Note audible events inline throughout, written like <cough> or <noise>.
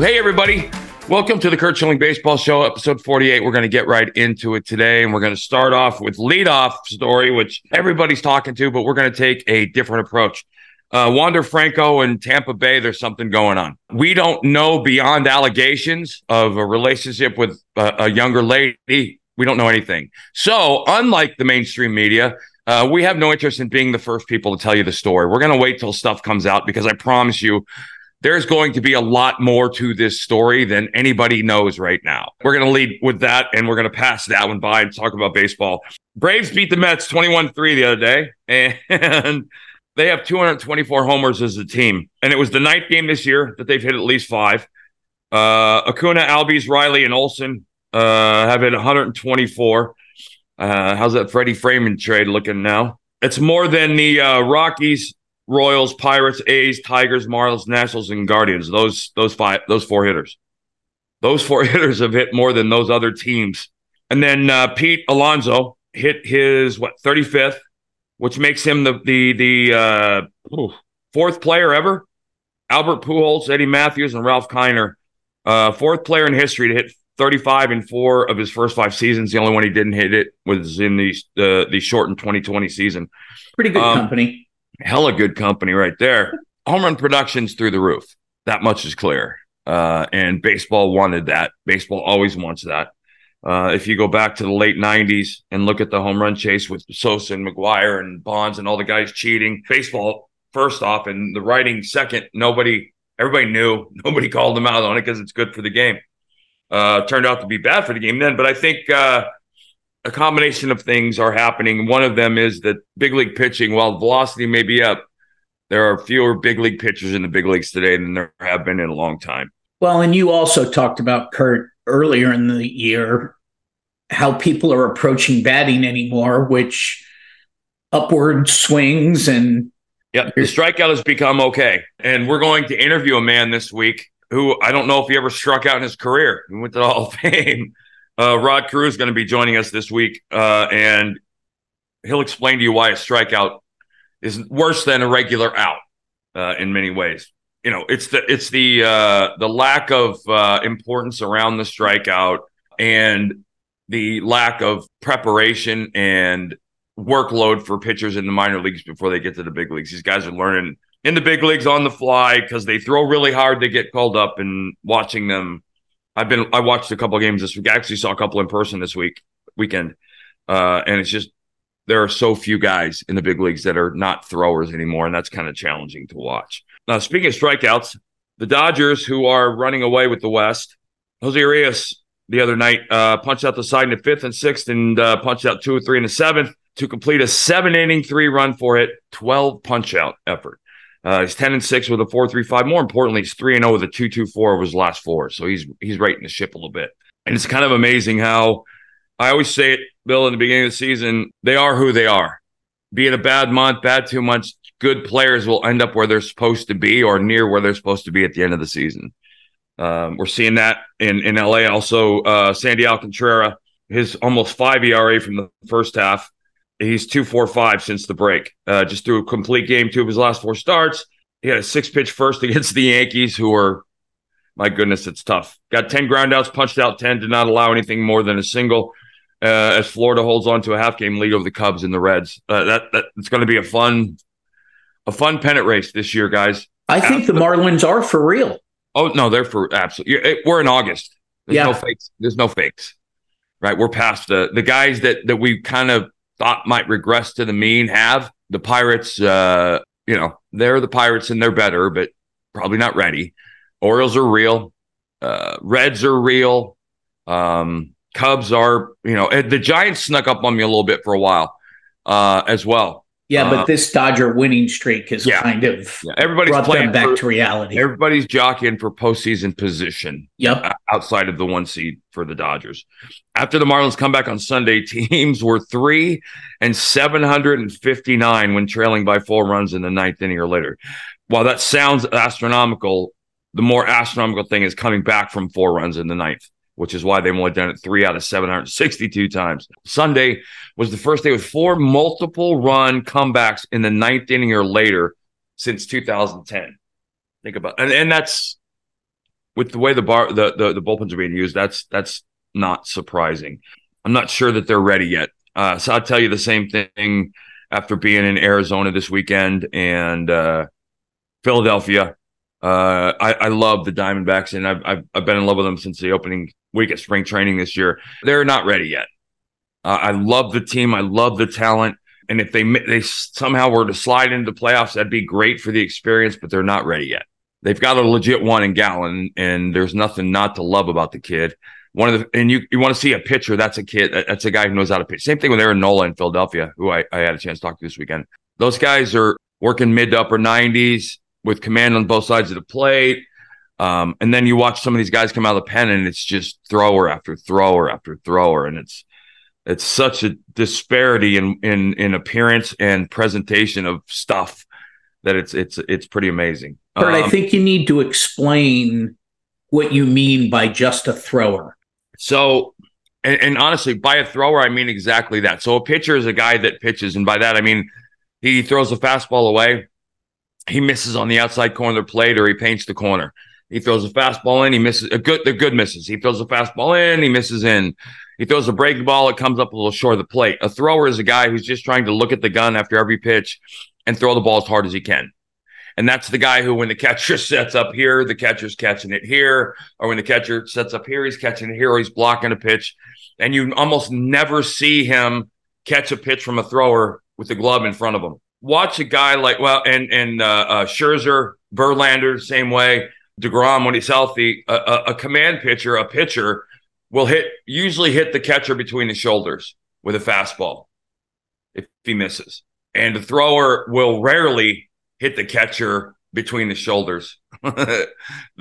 Hey, everybody. Welcome to the Curt Schilling Baseball Show, episode 48. We're going to get right into it today, and we're going to start off with leadoff story, which everybody's talking to, but we're going to take a different approach. Uh, Wander Franco and Tampa Bay, there's something going on. We don't know beyond allegations of a relationship with a, a younger lady. We don't know anything. So, unlike the mainstream media, uh, we have no interest in being the first people to tell you the story. We're going to wait till stuff comes out because I promise you, there's going to be a lot more to this story than anybody knows right now. We're going to lead with that and we're going to pass that one by and talk about baseball. Braves beat the Mets 21 3 the other day, <laughs> and they have 224 homers as a team. And it was the ninth game this year that they've hit at least five. Uh, Acuna, Albies, Riley, and Olson uh, have hit 124. Uh, how's that Freddie Freeman trade looking now? It's more than the uh, Rockies, Royals, Pirates, A's, Tigers, Marlins, Nationals, and Guardians. Those those five those four hitters. Those four <laughs> hitters have hit more than those other teams. And then uh, Pete Alonso hit his what 35th, which makes him the the the uh, fourth player ever. Albert Pujols, Eddie Mathews, and Ralph Kiner, uh, fourth player in history to hit 35 in four of his first five seasons. The only one he didn't hit it was in the uh, the shortened 2020 season. Pretty good um, company hella good company right there. Home run production's through the roof. That much is clear. Uh, and baseball wanted that. Baseball always wants that. Uh, if you go back to the late 90s and look at the home run chase with Sosa and McGwire and Bonds and all the guys cheating, baseball, first off, and the writing second, nobody, everybody knew, <laughs> nobody called them out on it because it's good for the game. Uh, turned out to be bad for the game then, but I think uh, a combination of things are happening. One of them is that big league pitching, while velocity may be up, there are fewer big league pitchers in the big leagues today than there have been in a long time. Well, and you also talked about Curt earlier in the year how people are approaching batting anymore, which upward swings and yeah, the strikeout has become okay. And we're going to interview a man this week who I don't know if he ever struck out in his career. He went to the Hall of Fame. Uh, Rod Carew is going to be joining us this week, uh, and he'll explain to you why a strikeout is worse than a regular out uh, in many ways. You know, it's the it's the uh, the lack of uh, importance around the strikeout and the lack of preparation and workload for pitchers in the minor leagues before they get to the big leagues. These guys are learning in the big leagues on the fly because they throw really hard. They get called up, and watching them I've been I watched a couple of games this week. I actually saw a couple in person this week weekend, uh, and it's just there are so few guys in the big leagues that are not throwers anymore, and that's kind of challenging to watch. Now, speaking of strikeouts, the Dodgers, who are running away with the West, Jose Urias the other night uh, punched out the side in the fifth and sixth, and uh, punched out two or three in the seventh to complete a seven inning, three run for it, 12 punch out effort. Uh, he's 10 and 6 with a 4.35. More importantly, he's 3 and 0 with a 2.24 of his last four. So he's he's righting the ship a little bit. And it's kind of amazing how I always say it, Bill, in the beginning of the season, they are who they are. Be it a bad month, bad two months, good players will end up where they're supposed to be or near where they're supposed to be at the end of the season. Um, we're seeing that in, in LA. Also, uh, Sandy Alcantara, his almost five ERA from the first half He's two four five since the break. Uh, just threw a complete game two of his last four starts. He had a six pitch first <laughs> against the Yankees, who are, my goodness, it's tough. Got ten groundouts, punched out ten, did not allow anything more than a single. Uh, as Florida holds on to a half game lead over the Cubs and the Reds, uh, that that it's going to be a fun, a fun pennant race this year, guys. I think the Marlins are for real. Oh no, they're for absolutely. We're in August. There's yeah. no fakes. There's no fakes. Right, we're past the the guys that that we kind of thought might regress to the mean have. The Pirates, uh, you know, they're the Pirates and they're better, but probably not ready. Orioles are real. Uh, Reds are real. Um, Cubs are, you know, the Giants snuck up on me a little bit for a while uh, as well. Yeah, but uh, this Dodger winning streak is yeah, kind of yeah. everybody's brought playing back for, to reality. Everybody's jockeying for postseason position. Yep, outside of the one seed for the Dodgers. After the Marlins come back on Sunday, <laughs> teams were three and seven hundred and fifty nine when trailing by four runs in the ninth inning or later. While that sounds astronomical, the more astronomical thing is coming back from four runs in the ninth which is why they've only done it three out of 762 times. Sunday was the first day with four multiple run comebacks in the ninth inning or later since 2010. Think about and and that's with the way the bar the, the the bullpens are being used. That's that's not surprising. I'm not sure that they're ready yet. Uh, so I'll tell you the same thing after being in Arizona this weekend and uh, Philadelphia. Uh, I, I, love the Diamondbacks, and I've, I've, I've been in love with them since the opening week at spring training this year. They're not ready yet. Uh, I love the team. I love the talent. And if they they somehow were to slide into the playoffs, that'd be great for the experience. But they're not ready yet. They've got a legit one in Gallen, and there's nothing not to love about the kid. One of the and you you want to see a pitcher? That's a kid. That's a guy who knows how to pitch. Same thing with Aaron Nola in Philadelphia, who I, I had a chance to talk to this weekend. Those guys are working mid to upper 90s with command on both sides of the plate. Um, and then you watch some of these guys come out of the pen, and it's just thrower after thrower after thrower, and it's it's such a disparity in in in appearance and presentation of stuff that it's it's it's pretty amazing. But um, I think you need to explain what you mean by just a thrower. So, and, and, honestly, by a thrower, I mean exactly that. So, a pitcher is a guy that pitches, and by that I mean he throws a fastball away, he misses on the outside corner of the plate, or he paints the corner. He throws a fastball in, he misses a good the good misses. He throws a fastball in, he misses in. He throws a breaking ball, it comes up a little short of the plate. A thrower is a guy who's just trying to look at the gun after every pitch and throw the ball as hard as he can. And that's the guy who, when the catcher <laughs> sets up here, the catcher's catching it here, or when the catcher sets up here, he's catching it here, or he's blocking a pitch. And you almost never see him catch a pitch from a thrower with the glove in front of him. Watch a guy like well, and and uh, uh, Scherzer, Verlander, same way. Degrom when he's healthy, a, a, a, command pitcher, a pitcher will hit usually hit the catcher between the shoulders with a fastball if he misses, and the thrower will rarely hit the catcher between the shoulders. <laughs> the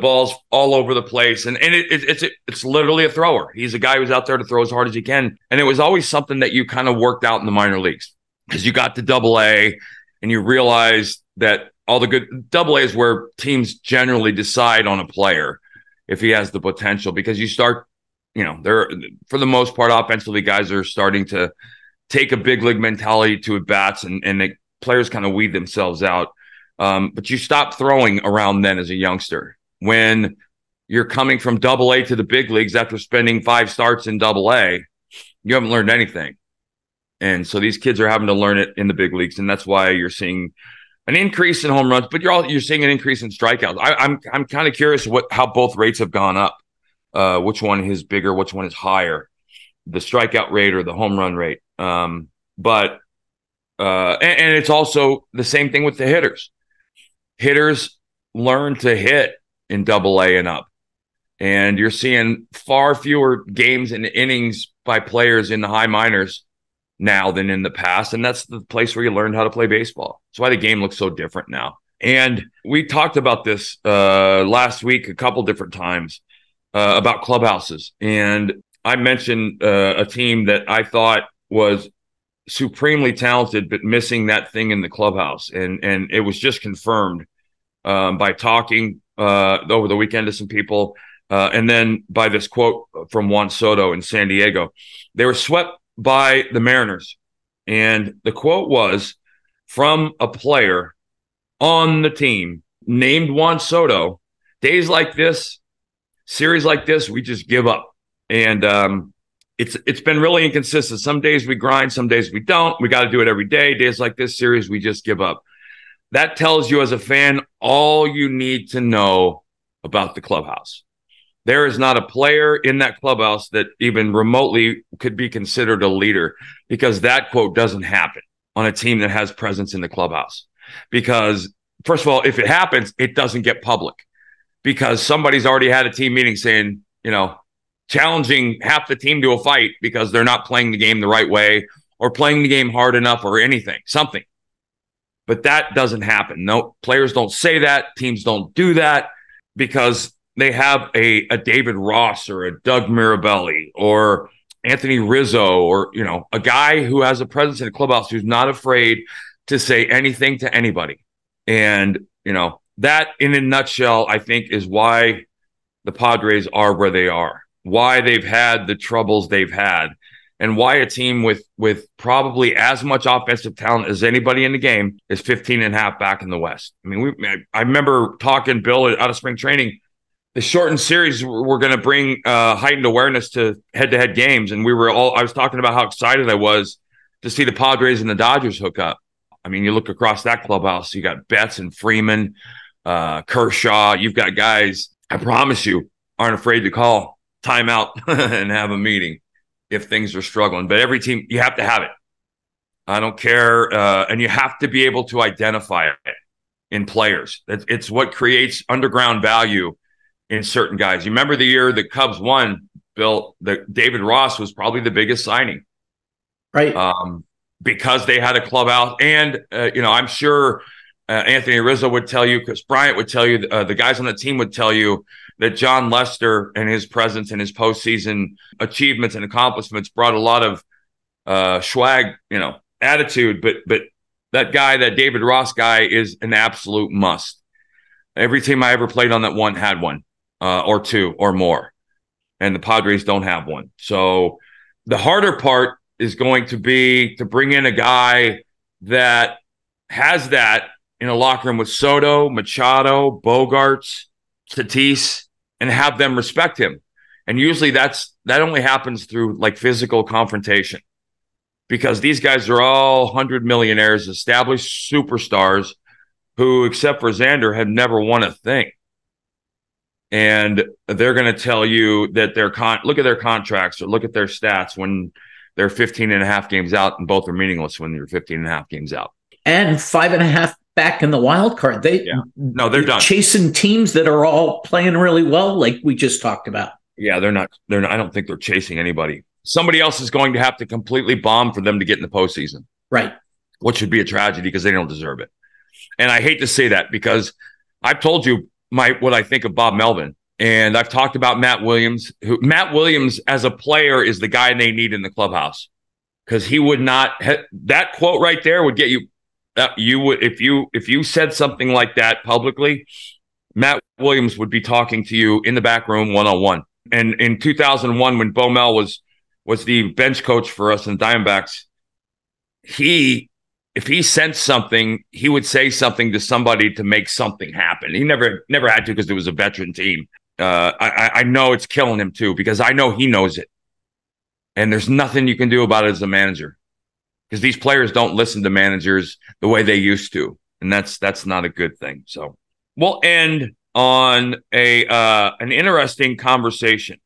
ball's all over the place, and and it, it, it's it's literally a thrower. He's a guy who's out there to throw as hard as he can, and it was always something that you kind of worked out in the minor leagues because you got to double A, and you realized that all the good double A is where teams generally decide on a player if he has the potential because you start, you know, they're for the most part offensively guys are starting to take a big league mentality to at bats and and the players kind of weed themselves out. Um, but you stop throwing around then as a youngster when you're coming from double A to the big leagues after spending five starts in double A, you haven't learned anything. And so these kids are having to learn it in the big leagues. And that's why you're seeing an increase in home runs, but you're all you're seeing an increase in strikeouts. I, am I'm, I'm kind of curious what how both rates have gone up. Uh, which one is bigger? Which one is higher? The strikeout rate or the home run rate? Um, but uh, and, and it's also the same thing with the hitters. Hitters learn to hit in Double A and up, and you're seeing far fewer games and innings by players in the high minors now than in the past. And that's the place where you learned how to play baseball. That's why the game looks so different now. And we talked about this uh, last week a couple different times uh, about clubhouses. And I mentioned uh, a team that I thought was supremely talented, but missing that thing in the clubhouse. And, and it was just confirmed um, by talking uh, over the weekend to some people. Uh, and then by this quote from Juan Soto in San Diego, they were swept by the Mariners. And the quote was from a player on the team named Juan Soto days like this, series like this, we just give up. And um, it's it's been really inconsistent. Some days we grind, some days we don't. We got to do it every day. Days like this series, we just give up. That tells you as a fan all you need to know about the clubhouse. There is not a player in that clubhouse that even remotely could be considered a leader because that quote doesn't happen on a team that has presence in the clubhouse. Because, first of all, if it happens, it doesn't get public because somebody's already had a team meeting saying, you know, challenging half the team to a fight because they're not playing the game the right way or playing the game hard enough or anything, something. But that doesn't happen. No players don't say that. Teams don't do that because they have a, a David Ross or a Doug Mirabelli or Anthony Rizzo or, you know, a guy who has a presence in the clubhouse who's not afraid to say anything to anybody. And, you know, that in a nutshell, I think is why the Padres are where they are, why they've had the troubles they've had, and why a team with with probably as much offensive talent as anybody in the game is 15 and a half back in the West. I mean, we I remember talking Bill out of spring training. The shortened series were going to bring uh, heightened awareness to head-to-head games, and we were all. I was talking about how excited I was to see the Padres and the Dodgers hook up. I mean, you look across that clubhouse, you got Betts and Freeman, uh, Kershaw. You've got guys, I promise you, aren't afraid to call timeout <laughs> and have a meeting if things are struggling. But every team, you have to have it. I don't care. Uh, and you have to be able to identify it in players. It's what creates underground value in certain guys. You remember the year the Cubs won, Bill, the David Ross was probably the biggest signing. Right. Um, because they had a clubhouse. And, uh, you know, I'm sure uh, Anthony Rizzo would tell you, Kris Bryant would tell you, uh, the guys on the team would tell you that Jon Lester and his presence and his postseason achievements and accomplishments brought a lot of uh, swag, you know, attitude. But but that guy, that David Ross guy, is an absolute must. Every team I ever played on that one had one uh, or two or more, and the Padres don't have one. So the harder part is going to be to bring in a guy that has that in a locker room with Soto, Machado, Bogaerts, Tatis, and have them respect him. And usually that's that only happens through like physical confrontation because these guys are all hundred millionaires, established superstars who, except for Xander, have never won a thing. And they're going to tell you that their con look at their contracts or look at their stats when they're 15 and a half games out and both are meaningless when you're 15 and a half games out. And five and a half back in the wild card. They yeah. no, they're done chasing teams that are all playing really well, like we just talked about. Yeah, they're not. They're. Not, I don't think they're chasing anybody. Somebody else is going to have to completely bomb for them to get in the postseason. Right. Which should be a tragedy because they don't deserve it. And I hate to say that because I've told you my what I think of Bob Melvin. And I've talked about Matt Williams, who Matt Williams as a player is the guy they need in the clubhouse because he would not that quote right there would get you that you would if you if you said something like that publicly matt williams would be talking to you in the back room one-on-one and in 2001 when bo mel was was the bench coach for us in diamondbacks he if he sensed something he would say something to somebody to make something happen he never never had to because it was a veteran team uh, I, I know it's killing him too because i know he knows it and there's nothing you can do about it as a manager because these players don't listen to managers the way they used to, and that's that's not a good thing. So we'll end on a uh, an interesting conversation.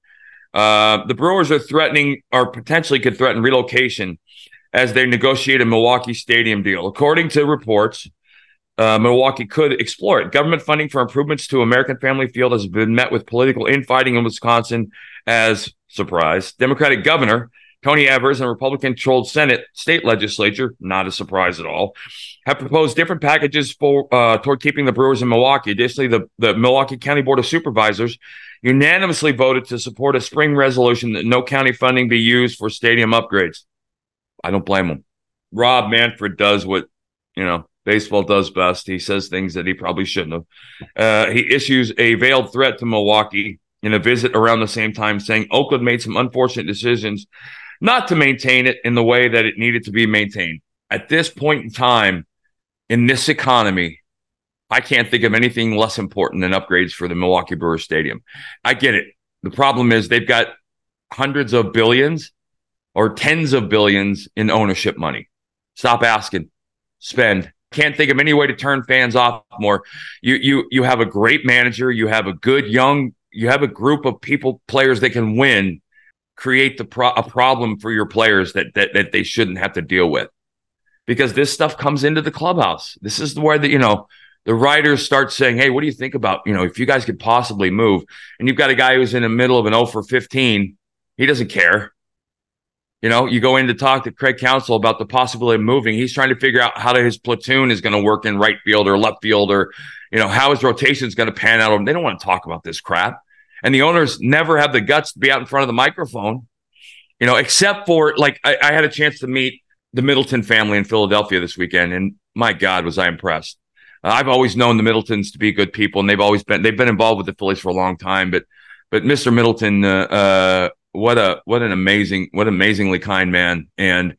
Uh, the Brewers are threatening, or potentially could threaten relocation as they negotiate a Milwaukee Stadium deal. According to reports, uh, Milwaukee could explore it. Government funding for improvements to American Family Field has been met with political infighting in Wisconsin as surprise. Democratic governor Tony Evers and Republican controlled Senate state legislature, not a surprise at all, have proposed different packages for uh, toward keeping the Brewers in Milwaukee. Additionally, the, the Milwaukee County Board of Supervisors unanimously voted to support a spring resolution that no county funding be used for stadium upgrades. I don't blame him. Rob Manfred does what, you know, baseball does best. He says things that he probably shouldn't have. Uh, he issues a veiled threat to Milwaukee in a visit around the same time, saying Oakland made some unfortunate decisions not to maintain it in the way that it needed to be maintained. At this point in time, in this economy, I can't think of anything less important than upgrades for the Milwaukee Brewers Stadium. I get it. The problem is they've got hundreds of billions or tens of billions in ownership money. Stop asking, spend. Can't think of any way to turn fans off more. You you you have a great manager. You have a good young. You have a group of people, players that can win create the pro- a problem for your players that, that that they shouldn't have to deal with because this stuff comes into the clubhouse this is where the you know the writers start saying hey what do you think about you know if you guys could possibly move and you've got a guy who's in the middle of an 0 for 15 he doesn't care You know, you go in to talk to Craig Counsell about the possibility of moving. He's trying to figure out how his platoon is going to work in right field or left field or, you know, how his rotation is going to pan out. They don't want to talk about this crap. And the owners never have the guts to be out in front of the microphone, you know, except for like I, I had a chance to meet the Middleton family in Philadelphia this weekend. And my God, was I impressed. Uh, I've always known the Middletons to be good people and they've always been, they've been involved with the Phillies for a long time. But, but Mr. Middleton, uh, uh what a what an amazing what amazingly kind man and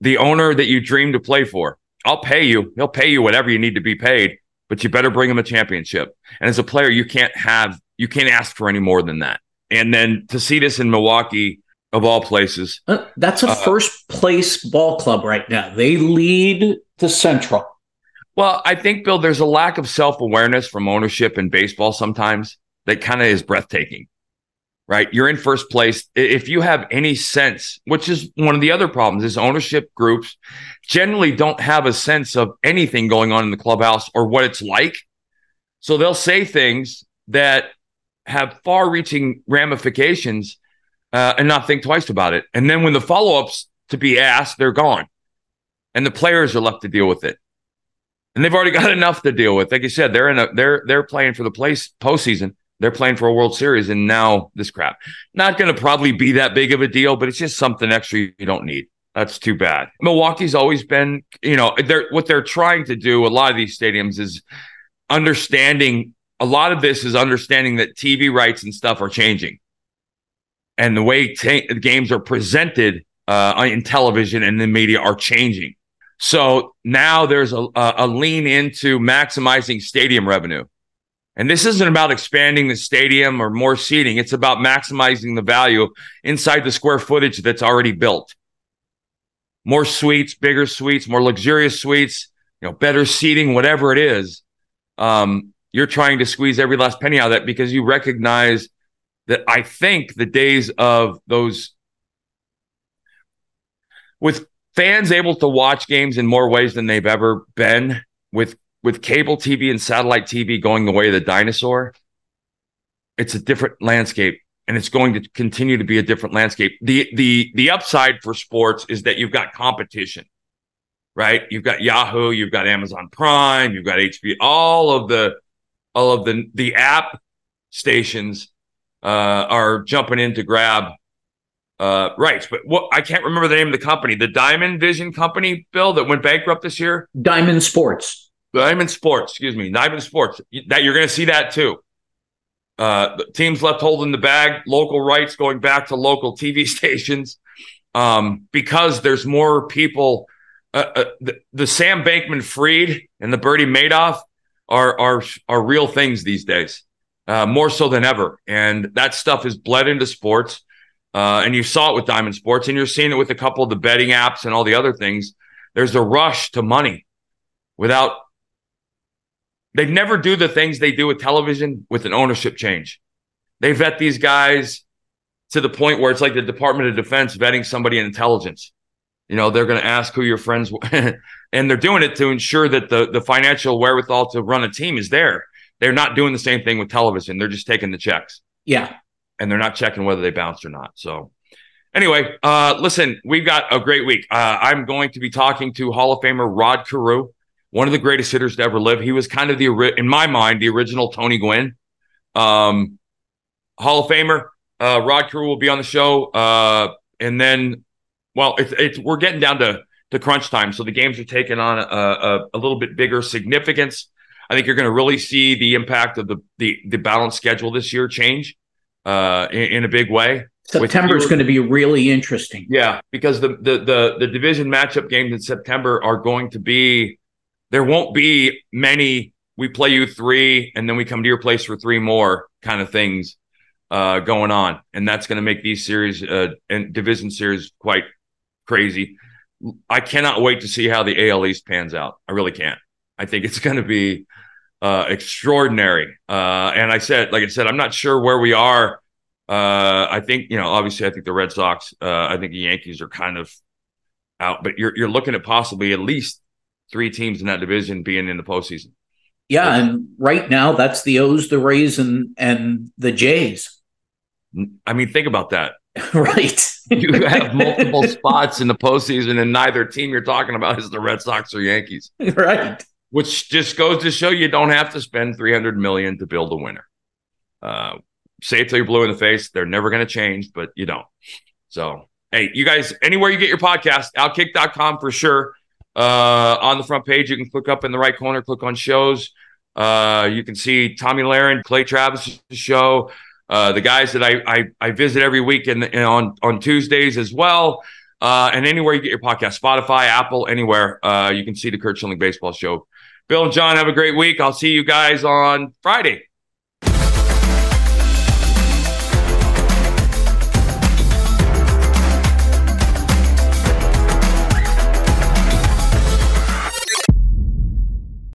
the owner that you dream to play for. I'll pay you. He'll pay you whatever you need to be paid but you better bring him a championship. And as a player you can't have you can't ask for any more than that. And then to see this in milwaukee of all places uh, that's a uh, first place ball club right now. They lead the central. Well i think bill there's a lack of self-awareness from ownership in baseball sometimes that kind of is breathtaking right? You're in first place. If you have any sense, which is one of the other problems, is ownership groups generally don't have a sense of anything going on in the clubhouse or what it's like. So they'll say things that have far reaching ramifications uh, and not think twice about it. And then when the follow ups to be asked, they're gone. And the players are left to deal with it. And they've already got <laughs> enough to deal with. Like you said, they're in a they're they're playing for the place postseason they're playing for a World Series, and now this crap. Not going to probably be that big of a deal, but it's just something extra you don't need. That's too bad. Milwaukee's always been, you know, they're what they're trying to do. A lot of these stadiums is understanding. A lot of this is understanding that TV rights and stuff are changing, and the way t- games are presented uh, in television and the media are changing. So now there's a, a lean into maximizing stadium revenue. And this isn't about expanding the stadium or more seating. It's about maximizing the value inside the square footage that's already built. More suites, bigger suites, more luxurious suites, you know, better seating, whatever it is. Um, you're trying to squeeze every last penny out of that because you recognize that I think the days of those with fans able to watch games in more ways than they've ever been with with cable TV and satellite TV going the way of the dinosaur, it's a different landscape and it's going to continue to be a different landscape. The the the upside for sports is that you've got competition. Right? You've got Yahoo, you've got Amazon Prime, you've got HBO, all of the all of the the app stations uh, are jumping in to grab uh, rights. But what I can't remember the name of the company, the Diamond Vision company, Bill, that went bankrupt this year. Diamond Sports. Diamond Sports, excuse me, Diamond Sports. That you're going to see that too. Uh, teams left holding the bag, local rights going back to local TV <laughs> stations, um, because there's more people. Uh, uh, the, the, Sam Bankman Fried and the Bernie Madoff are are are real things these days, uh, more so than ever. And that stuff is bled into sports. Uh, and you saw it with Diamond Sports, and you're seeing it with a couple of the betting apps and all the other things. There's a rush to money without they never do the things they do with television with an ownership change. They vet these guys to the point where it's like the Department of Defense vetting somebody in intelligence. You know, they're going to ask who your friends were <laughs> and they're doing it to ensure that the the financial wherewithal to run a team is there. They're not doing the same thing with television. They're just taking the checks. Yeah. And they're not checking whether they bounced or not. So anyway, uh, listen, we've got a great week. Uh, I'm going to be talking to Hall of Famer Rod Carew one of the greatest hitters to ever live. He was kind of the, in my mind, the original Tony Gwynn. Um, Hall of Famer. Uh, Rod Carew will be on the show. Uh, and then, well, it's, it's, we're getting down to, to crunch time. So the games are taking on a, a, a little bit bigger significance. I think you're going to really see the impact of the, the, the balance schedule this year change uh, in, in a big way. September is going to be really interesting. Yeah, because the, the the the division matchup games in September are going to be there won't be many we play you three and then we come to your place for three more kind of things uh, going on. And that's going to make these series uh, and division series quite crazy. I cannot wait to see how the al east pans out. I really can't. I think it's going to be uh, extraordinary. Uh, and i said like i said i'm not sure where we are. Uh, i think you know obviously i think the red sox uh, i think the yankees are kind of out but you're, you're looking at possibly at least three teams in that division being in the postseason. Yeah, and right now that's the O's, the Rays, and and the Jays. I mean, think about that. <laughs> Right. you have multiple spots in the postseason, and neither team you're talking about is the Red Sox or Yankees. <laughs> Right. Which just goes to show you don't have to spend 300 million to build a winner. Uh, say it till you're blue in the face. They're never going to change, but you don't. So, hey, you guys, anywhere you get your podcast, outkick.com for sure. Uh, on the front page, you can click up in the right corner, click on shows. Uh, you can see Tomi Lahren, Clay Travis' show, uh, the guys that I, I, I visit every week and on on Tuesdays as well. Uh, and anywhere you get your podcast, Spotify, Apple, anywhere, uh, you can see the Curt Schilling Baseball Show. Bill and John, have a great week. I'll see you guys on Friday.